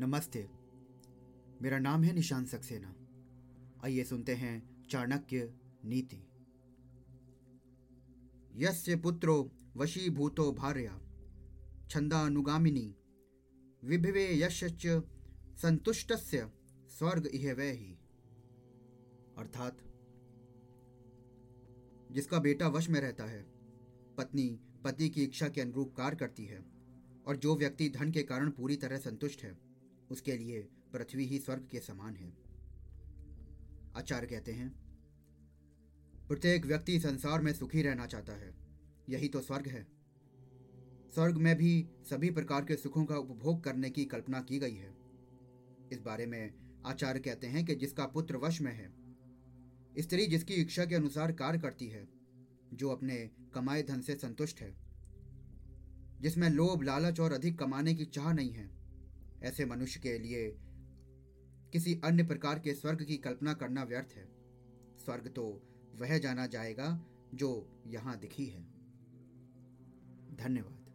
नमस्ते। मेरा नाम है निशान सक्सेना। आइए सुनते हैं चाणक्य नीति। यस्य पुत्रो वशीभूतो भार्या, छंदानुगामिनी, विभवे यश्च संतुष्टस्य स्वर्ग इह वह। ही अर्थात, जिसका बेटा वश में रहता है, पत्नी पति की इच्छा के अनुरूप कार्य करती है, और जो व्यक्ति धन के कारण पूरी तरह संतुष्ट है उसके लिए पृथ्वी ही स्वर्ग के समान है। आचार्य कहते हैं, प्रत्येक व्यक्ति संसार में सुखी रहना चाहता है, यही तो स्वर्ग है। स्वर्ग में भी सभी प्रकार के सुखों का उपभोग करने की कल्पना की गई है। इस बारे में आचार्य कहते हैं कि जिसका पुत्र वश में है, स्त्री जिसकी इच्छा के अनुसार कार्य करती है, जो अपने कमाए धन से संतुष्ट है, जिसमें लोभ, लालच और अधिक कमाने की चाह नहीं है ऐसे मनुष्य के लिए किसी अन्य प्रकार के स्वर्ग की कल्पना करना व्यर्थ है। स्वर्ग तो वह जाना जाएगा जो यहाँ दिखी है। धन्यवाद।